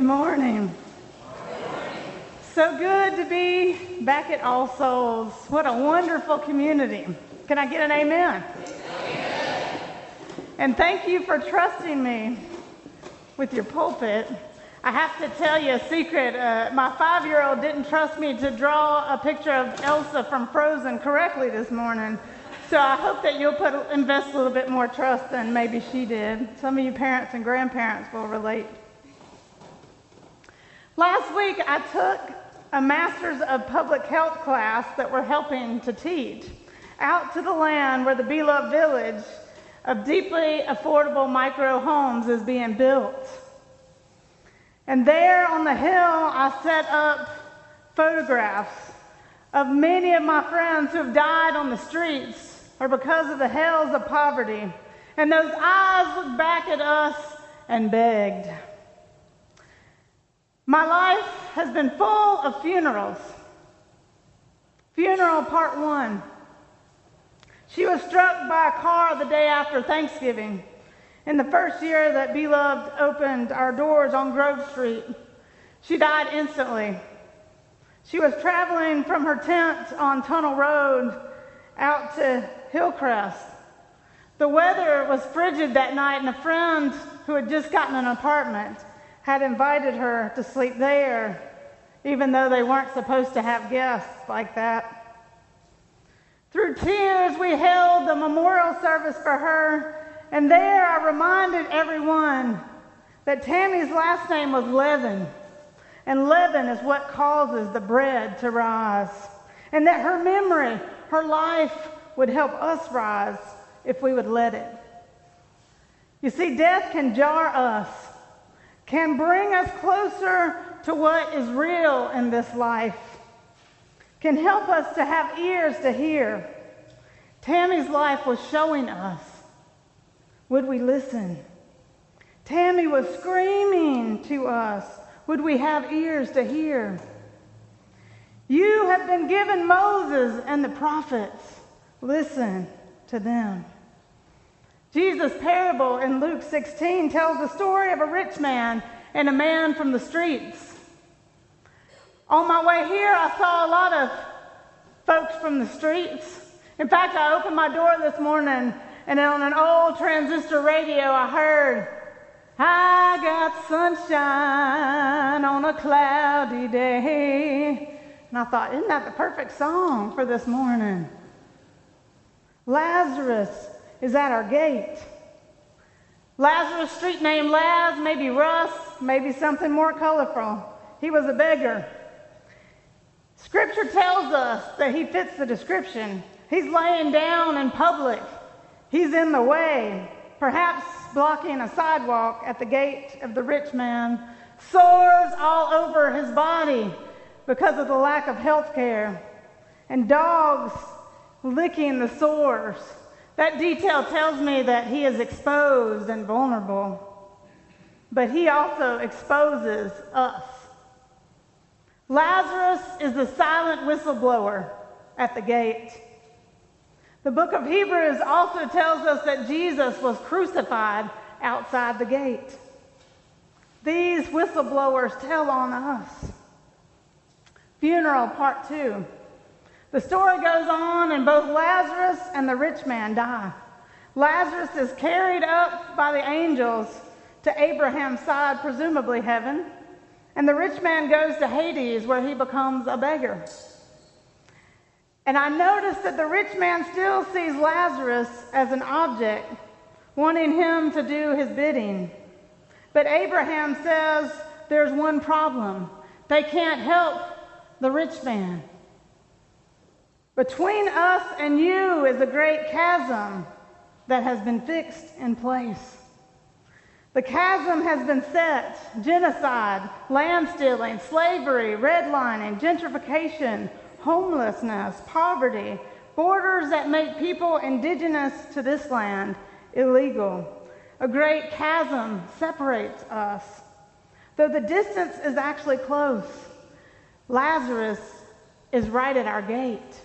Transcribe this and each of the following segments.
Good morning. So good to be back at All Souls. What a wonderful community. Can I get an amen? amen? And thank you for trusting me with your pulpit. I have to tell you a secret. Uh, my five year old didn't trust me to draw a picture of Elsa from Frozen correctly this morning. So I hope that you'll put, invest a little bit more trust than maybe she did. Some of you parents and grandparents will relate. Last week, I took a Master's of Public Health class that we're helping to teach out to the land where the beloved village of deeply affordable micro homes is being built. And there on the hill, I set up photographs of many of my friends who have died on the streets or because of the hells of poverty. And those eyes looked back at us and begged. My life has been full of funerals. Funeral part one. She was struck by a car the day after Thanksgiving. In the first year that Beloved opened our doors on Grove Street, she died instantly. She was traveling from her tent on Tunnel Road out to Hillcrest. The weather was frigid that night, and a friend who had just gotten an apartment had invited her to sleep there, even though they weren't supposed to have guests like that. Through tears, we held the memorial service for her and there I reminded everyone that Tammy's last name was Levin. And leaven is what causes the bread to rise. And that her memory, her life, would help us rise if we would let it. You see, death can jar us, can bring us closer to what is real in this life, can help us to have ears to hear. Tammy's life was showing us would we listen? Tammy was screaming to us. Would we have ears to hear? You have been given Moses and the prophets. Listen to them. Jesus' parable in Luke 16 tells the story of a rich man and a man from the streets. On my way here, I saw a lot of folks from the streets. In fact, I opened my door this morning and on an old transistor radio, I heard, I got sunshine on a cloudy day. And I thought, isn't that the perfect song for this morning? Lazarus is at our gate. Lazarus' street name Laz, maybe Russ, maybe something more colorful. He was a beggar. Scripture tells us that he fits the description. He's laying down in public. He's in the way, perhaps blocking a sidewalk at the gate of the rich man, sores all over his body because of the lack of health care, and dogs licking the sores. That detail tells me that he is exposed and vulnerable. But he also exposes us. Lazarus is the silent whistleblower at the gate. The book of Hebrews also tells us that Jesus was crucified outside the gate. These whistleblowers tell on us. Funeral part two. The story goes on, and both Lazarus and the rich man die. Lazarus is carried up by the angels to Abraham's side, presumably heaven, and the rich man goes to Hades, where he becomes a beggar. And I noticed that the rich man still sees Lazarus as an object, wanting him to do his bidding. But Abraham says there's one problem they can't help the rich man. Between us and you is a great chasm that has been fixed in place. The chasm has been set genocide, land stealing, slavery, redlining, gentrification, homelessness, poverty, borders that make people indigenous to this land illegal. A great chasm separates us. Though the distance is actually close, Lazarus is right at our gate.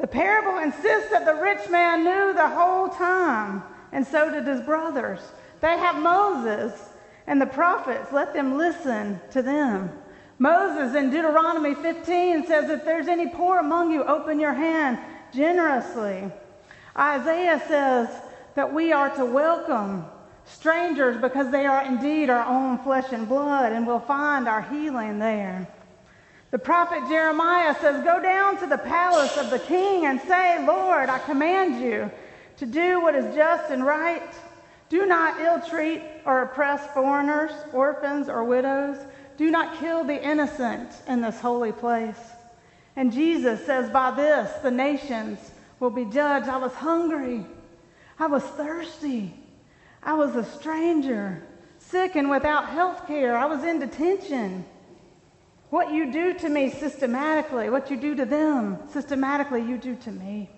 The parable insists that the rich man knew the whole time, and so did his brothers. They have Moses And the prophets, let them listen to them. Moses in Deuteronomy 15 says, If there's any poor among you, open your hand generously. Isaiah says that we are to welcome strangers because they are indeed our own flesh and blood, and we'll find our healing there. The prophet Jeremiah says, Go down to the palace of the king and say, Lord, I command you to do what is just and right. Do not ill treat or oppress foreigners, orphans, or widows. Do not kill the innocent in this holy place. And Jesus says, By this the nations will be judged. I was hungry. I was thirsty. I was a stranger, sick and without health care. I was in detention. What you do to me systematically, what you do to them systematically, you do to me.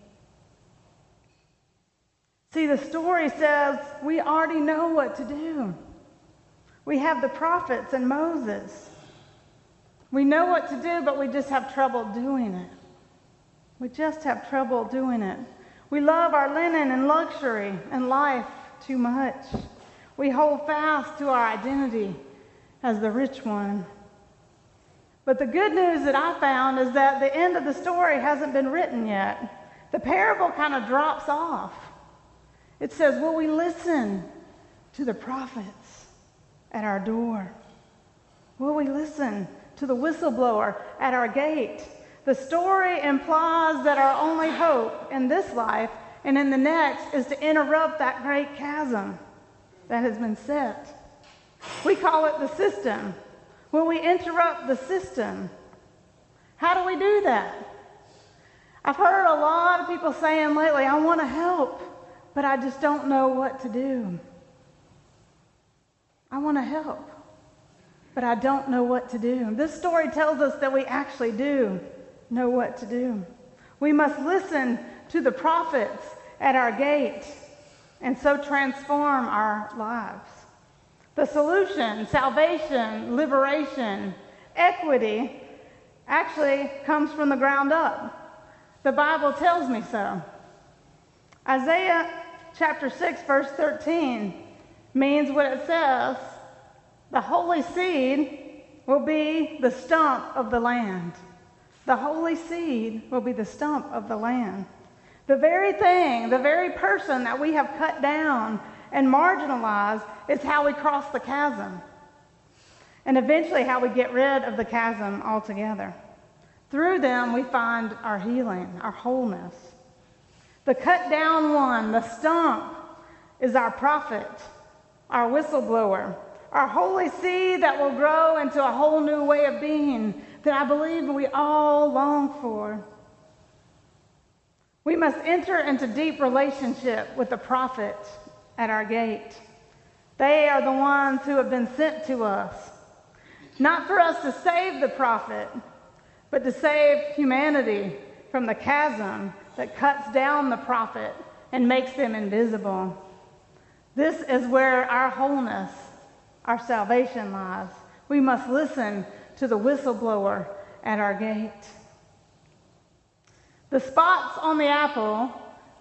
See, the story says we already know what to do. We have the prophets and Moses. We know what to do, but we just have trouble doing it. We just have trouble doing it. We love our linen and luxury and life too much. We hold fast to our identity as the rich one. But the good news that I found is that the end of the story hasn't been written yet. The parable kind of drops off. It says, Will we listen to the prophets at our door? Will we listen to the whistleblower at our gate? The story implies that our only hope in this life and in the next is to interrupt that great chasm that has been set. We call it the system. When we interrupt the system, how do we do that? I've heard a lot of people saying lately, I want to help, but I just don't know what to do. I want to help, but I don't know what to do. This story tells us that we actually do know what to do. We must listen to the prophets at our gate and so transform our lives. The solution, salvation, liberation, equity, actually comes from the ground up. The Bible tells me so. Isaiah chapter 6, verse 13 means what it says the holy seed will be the stump of the land. The holy seed will be the stump of the land. The very thing, the very person that we have cut down and marginalized is how we cross the chasm. And eventually, how we get rid of the chasm altogether. Through them, we find our healing, our wholeness. The cut down one, the stump, is our prophet, our whistleblower, our holy seed that will grow into a whole new way of being that I believe we all long for. We must enter into deep relationship with the prophet at our gate. They are the ones who have been sent to us, not for us to save the prophet, but to save humanity from the chasm that cuts down the prophet and makes them invisible. This is where our wholeness, our salvation lies. We must listen to the whistleblower at our gate. The spots on the apple,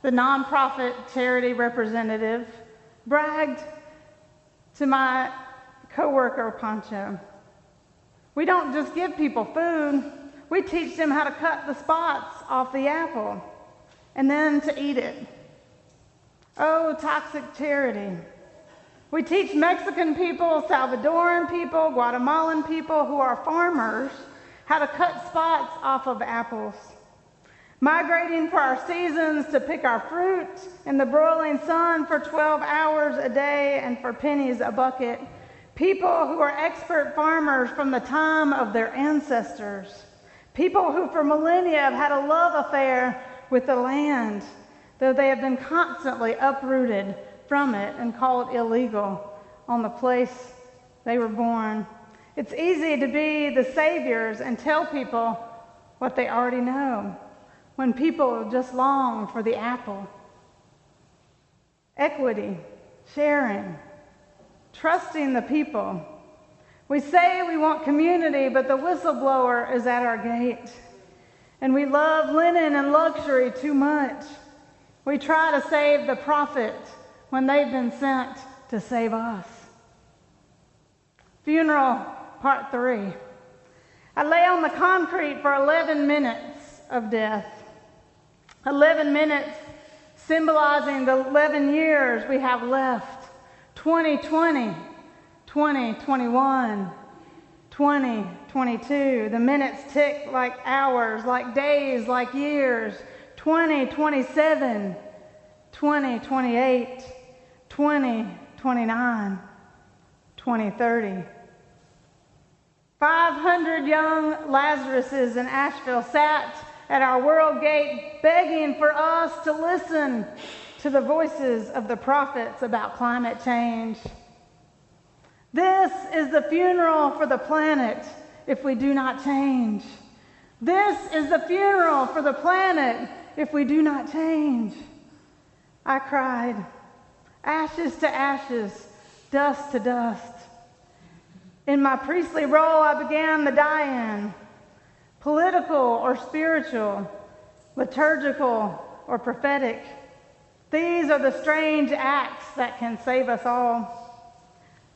the nonprofit charity representative, bragged to my coworker Pancho. We don't just give people food, we teach them how to cut the spots off the apple and then to eat it. Oh, toxic charity. We teach Mexican people, Salvadoran people, Guatemalan people who are farmers how to cut spots off of apples migrating for our seasons to pick our fruit in the broiling sun for 12 hours a day and for pennies a bucket. People who are expert farmers from the time of their ancestors. People who for millennia have had a love affair with the land, though they have been constantly uprooted from it and called illegal on the place they were born. It's easy to be the saviors and tell people what they already know when people just long for the apple. Equity, sharing, trusting the people. We say we want community, but the whistleblower is at our gate. And we love linen and luxury too much. We try to save the prophet when they've been sent to save us. Funeral, part three. I lay on the concrete for 11 minutes of death. 11 minutes symbolizing the 11 years we have left 2020, 2021, 2022. The minutes tick like hours, like days, like years. 2027, 2028, 2029, 2030. 500 young Lazaruses in Asheville sat at our world gate begging for us to listen to the voices of the prophets about climate change. This is the funeral for the planet if we do not change. This is the funeral for the planet if we do not change. I cried, ashes to ashes, dust to dust. In my priestly role, I began the die in political or spiritual, liturgical or prophetic. These are the strange acts that can save us all.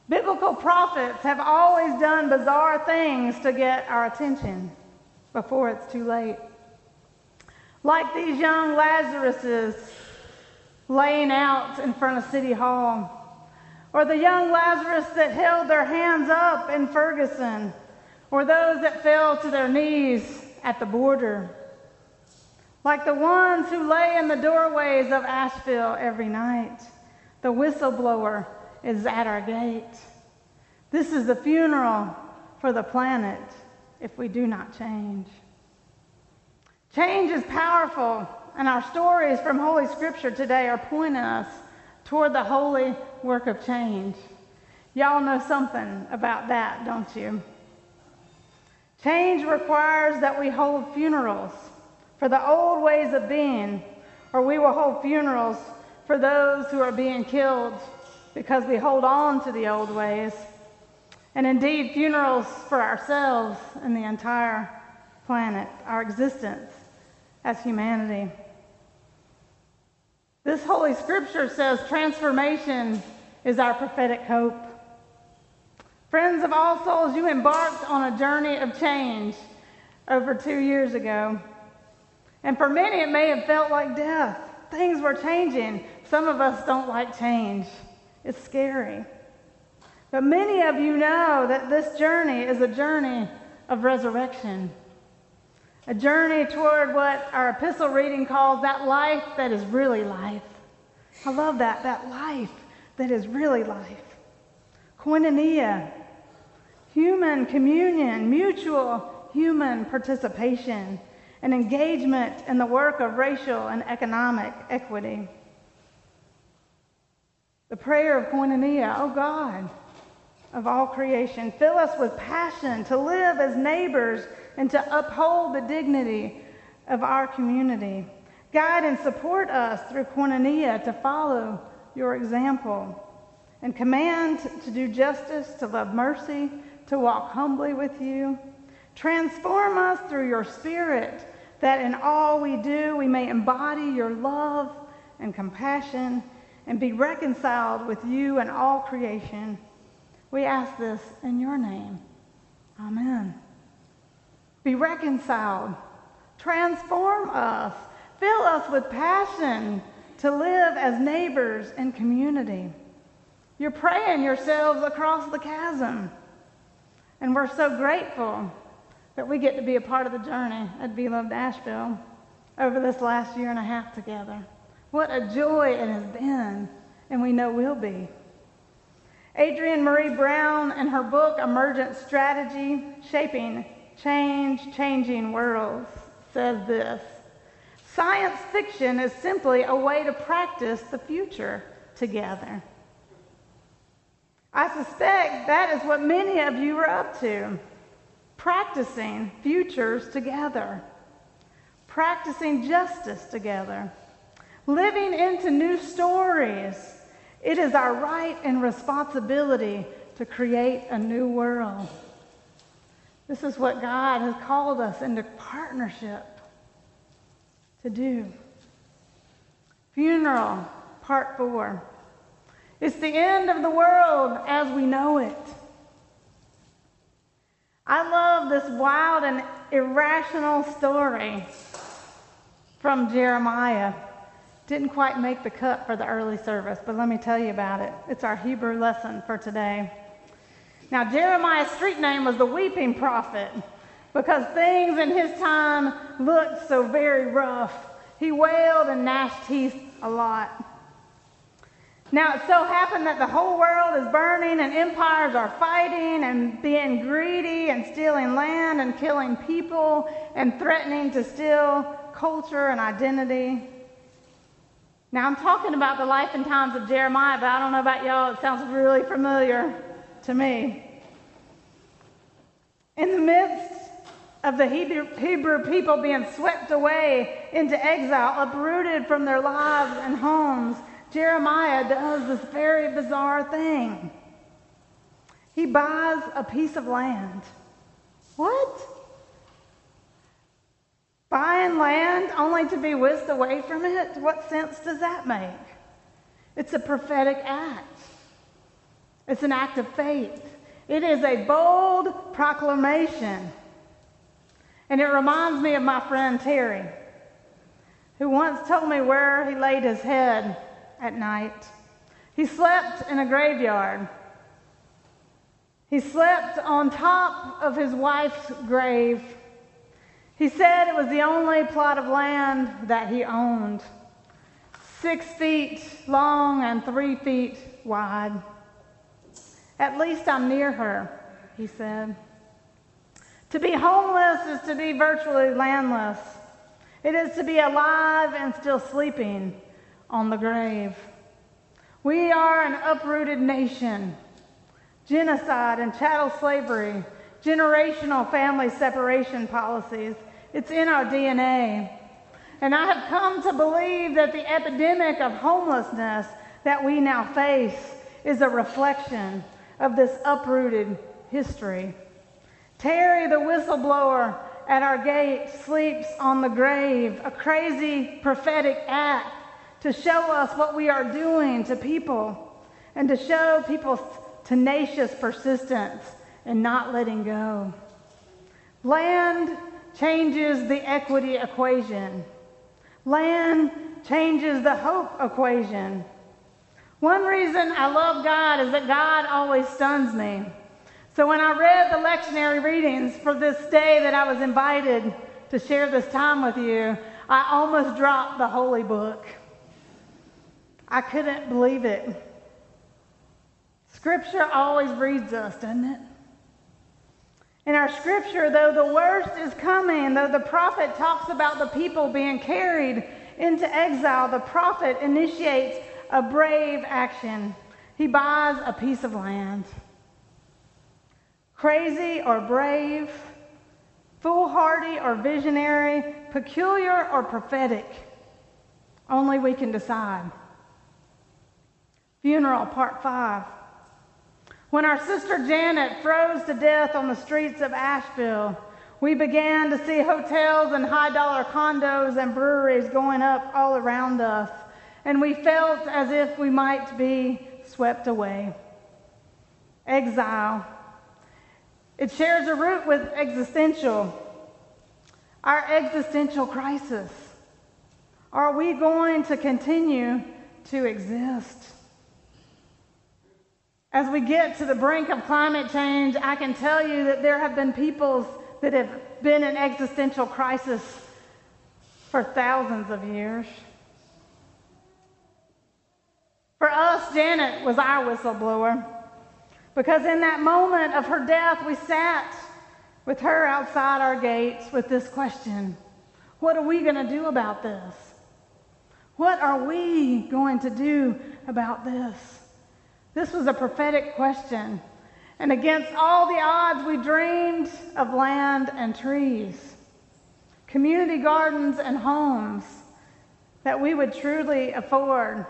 Biblical prophets have always done bizarre things to get our attention before it's too late. Like these young Lazaruses laying out in front of City Hall or the young Lazarus that held their hands up in Ferguson, or those that fell to their knees at the border, like the ones who lay in the doorways of Asheville every night. The whistleblower is at our gate. This is the funeral for the planet if we do not change. Change is powerful, and our stories from Holy Scripture today are pointing us toward the holy work of change. Y'all know something about that, don't you? Change requires that we hold funerals for the old ways of being, or we will hold funerals for those who are being killed because we hold on to the old ways. And indeed, funerals for ourselves and the entire planet, our existence as humanity. This Holy Scripture says transformation is our prophetic hope. Friends of all souls, you embarked on a journey of change over two years ago. And for many, it may have felt like death. Things were changing. Some of us don't like change, it's scary. But many of you know that this journey is a journey of resurrection, a journey toward what our epistle reading calls that life that is really life. I love that, that life that is really life. Koinonia, human communion, mutual human participation, and engagement in the work of racial and economic equity. The prayer of koinonia, oh God, of all creation, fill us with passion to live as neighbors and to uphold the dignity of our community. Guide and support us through koinonia to follow your example and command to do justice, to love mercy, to walk humbly with you. Transform us through your spirit that in all we do we may embody your love and compassion and be reconciled with you and all creation. We ask this in your name. Amen be reconciled, transform us, fill us with passion to live as neighbors in community. You're praying yourselves across the chasm. And we're so grateful that we get to be a part of the journey at Beloved Asheville over this last year and a half together. What a joy it has been, and we know will be. Adrienne Maree Brown, in her book Emergent Strategy Shaping change changing worlds says this Science fiction is simply a way to practice the future together. I suspect that is what many of you are up to practicing futures together, practicing justice together, living into new stories. It is our right and responsibility to create a new world. This is what God has called us into partnership to do. Funeral, part four. It's the end of the world as we know it. I love this wild and irrational story from Jeremiah. Didn't quite make the cut for the early service, but let me tell you about it. It's our Hebrew lesson for today. Now, Jeremiah's street name was the weeping prophet because things in his time looked so very rough. He wailed and gnashed teeth a lot. Now, it so happened that the whole world is burning and empires are fighting and being greedy and stealing land and killing people and threatening to steal culture and identity. Now, I'm talking about the life and times of Jeremiah, but I don't know about y'all. It sounds really familiar to me. In the midst of the Hebrew, Hebrew people being swept away into exile, uprooted from their lives and homes, Jeremiah does this very bizarre thing. He buys a piece of land. What? Buying land only to be whisked away from it? What sense does that make? It's a prophetic act. It's an act of faith. It is a bold proclamation. And it reminds me of my friend Terry, who once told me where he laid his head at night. He slept in a graveyard. He slept on top of his wife's grave. He said it was the only plot of land that he owned, six feet long and three feet wide. At least I'm near her, he said. To be homeless is to be virtually landless. It is to be alive and still sleeping on the grave. We are an uprooted nation. Genocide and chattel slavery, generational family separation policies, it's in our DNA. And I have come to believe that the epidemic of homelessness that we now face is a reflection of this uprooted history. Terry, the whistleblower at our gate, sleeps on the grave, a crazy prophetic act to show us what we are doing to people and to show people's tenacious persistence and not letting go. Land changes the equity equation. Land changes the hope equation. One reason I love God is that God always stuns me. So when I read the lectionary readings for this day that I was invited to share this time with you, I almost dropped the holy book. I couldn't believe it. Scripture always reads us, doesn't it? In our scripture, though the worst is coming, though the prophet talks about the people being carried into exile, the prophet initiates a brave action. He buys a piece of land. Crazy or brave, foolhardy or visionary, peculiar or prophetic, only we can decide. Funeral, part five. When our sister Janet froze to death on the streets of Asheville, we began to see hotels and high dollar condos and breweries going up all around us, and we felt as if we might be swept away. Exile. It shares a root with existential, our existential crisis. Are we going to continue to exist? As we get to the brink of climate change, I can tell you that there have been peoples that have been in existential crisis for thousands of years. For us, Janet was our whistleblower because in that moment of her death, we sat with her outside our gates with this question What are we going to do about this? What are we going to do about this? This was a prophetic question. And against all the odds, we dreamed of land and trees, community gardens and homes that we would truly afford,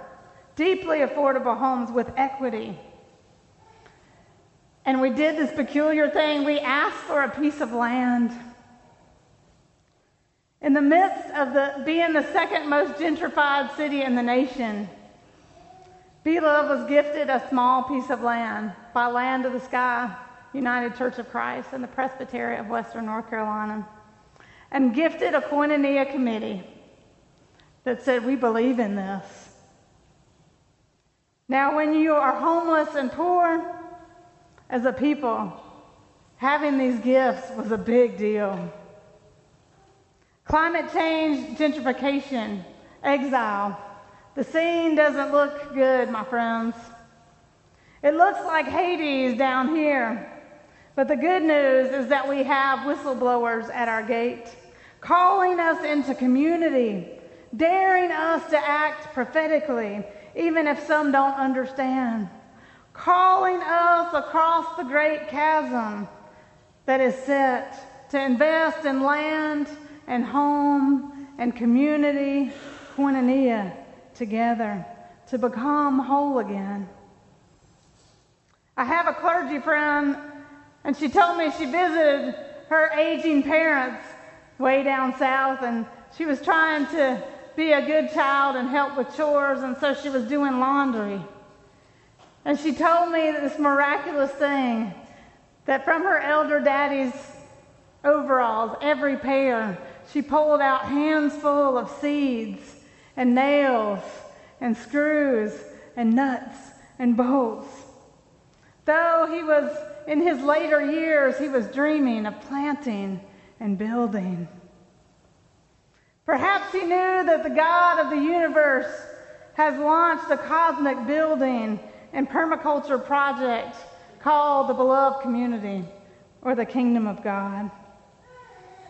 deeply affordable homes with equity. And we did this peculiar thing. We asked for a piece of land. In the midst of the, being the second most gentrified city in the nation, Beloved was gifted a small piece of land by land of the sky United Church of Christ and the Presbytery of Western North Carolina and gifted a Koinonia committee that said, We believe in this. Now, when you are homeless and poor as a people, having these gifts was a big deal. Climate change, gentrification, exile. The scene doesn't look good, my friends. It looks like Hades down here. But the good news is that we have whistleblowers at our gate, calling us into community, daring us to act prophetically, even if some don't understand, calling us across the great chasm that is set to invest in land and home and community, koinonia, together, to become whole again. I have a clergy friend, and she told me she visited her aging parents way down south, and she was trying to be a good child and help with chores, and so she was doing laundry. And she told me this miraculous thing that from her elder daddy's overalls, every pair, she pulled out hands full of seeds and nails and screws and nuts and bolts. Though he was in his later years, he was dreaming of planting and building. Perhaps he knew that the God of the universe has launched a cosmic building and permaculture project called the Beloved Community or the Kingdom of God.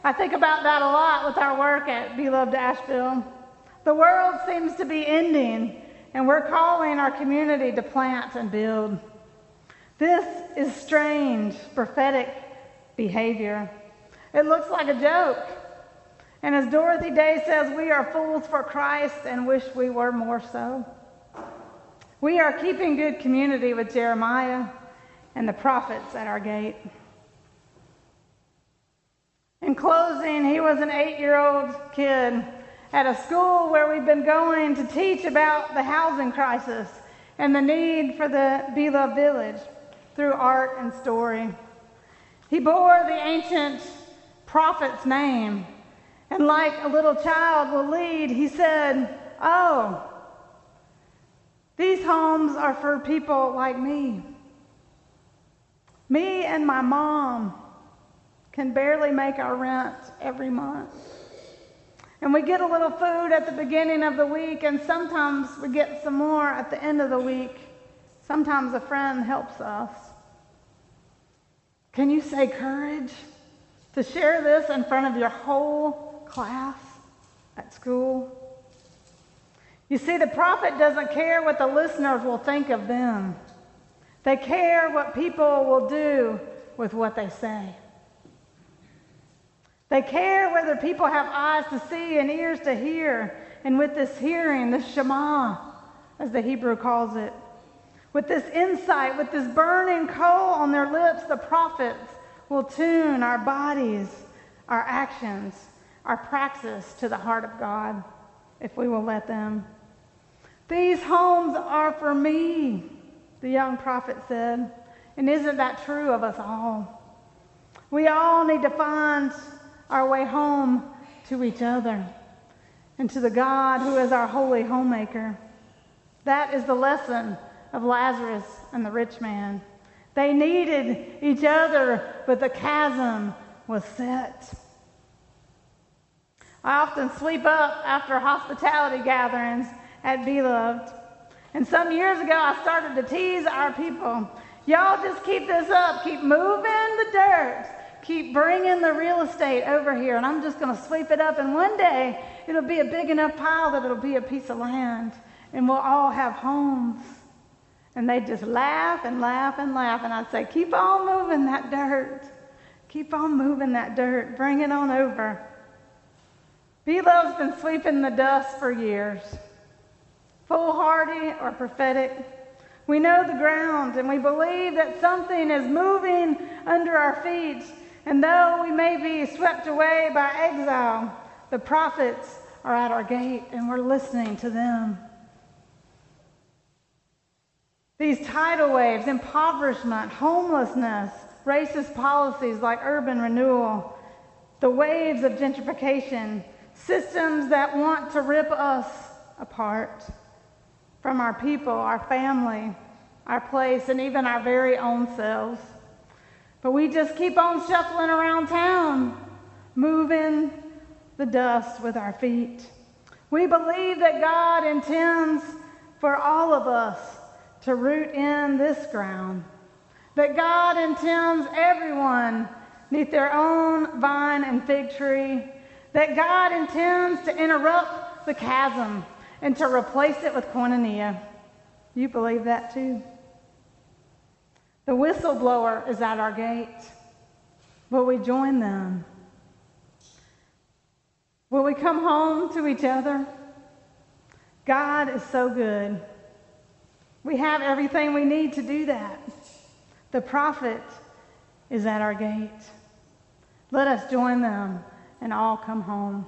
I think about that a lot with our work at Beloved Asheville. The world seems to be ending, and we're calling our community to plant and build. This is strange, prophetic behavior. It looks like a joke. And as Dorothy Day says, we are fools for Christ and wish we were more so. We are keeping good community with Jeremiah and the prophets at our gate. In closing, he was an eight year old kid at a school where we've been going to teach about the housing crisis and the need for the beloved village through art and story. He bore the ancient prophet's name, and like a little child will lead, he said, Oh, these homes are for people like me. Me and my mom can barely make our rent every month. And we get a little food at the beginning of the week, and sometimes we get some more at the end of the week. Sometimes a friend helps us. Can you say courage to share this in front of your whole class at school? You see, the prophet doesn't care what the listeners will think of them. They care what people will do with what they say. They care whether people have eyes to see and ears to hear. And with this hearing, the Shema, as the Hebrew calls it, with this insight, with this burning coal on their lips, the prophets will tune our bodies, our actions, our praxis to the heart of God if we will let them. These homes are for me, the young prophet said. And isn't that true of us all? We all need to find our way home to each other and to the God who is our holy homemaker. That is the lesson of Lazarus and the rich man. They needed each other, but the chasm was set. I often sweep up after hospitality gatherings at Beloved. And some years ago, I started to tease our people. Y'all just keep this up. Keep moving the dirt keep bringing the real estate over here, and I'm just going to sweep it up. And one day, it'll be a big enough pile that it'll be a piece of land, and we'll all have homes. And they'd just laugh and laugh and laugh. And I'd say, Keep on moving that dirt. Keep on moving that dirt. Bring it on over. Beloved's been sweeping the dust for years. Foolhardy or prophetic, we know the ground and we believe that something is moving under our feet and though we may be swept away by exile, the prophets are at our gate and we're listening to them. These tidal waves, impoverishment, homelessness, racist policies like urban renewal, the waves of gentrification, systems that want to rip us apart from our people, our family, our place, and even our very own selves. But we just keep on shuffling around town, moving the dust with our feet. We believe that God intends for all of us to root in this ground, that God intends everyone neath their own vine and fig tree, that God intends to interrupt the chasm and to replace it with koinonia. You believe that too? The whistleblower is at our gate. Will we join them? Will we come home to each other? God is so good. We have everything we need to do that. The prophet is at our gate. Let us join them and all come home.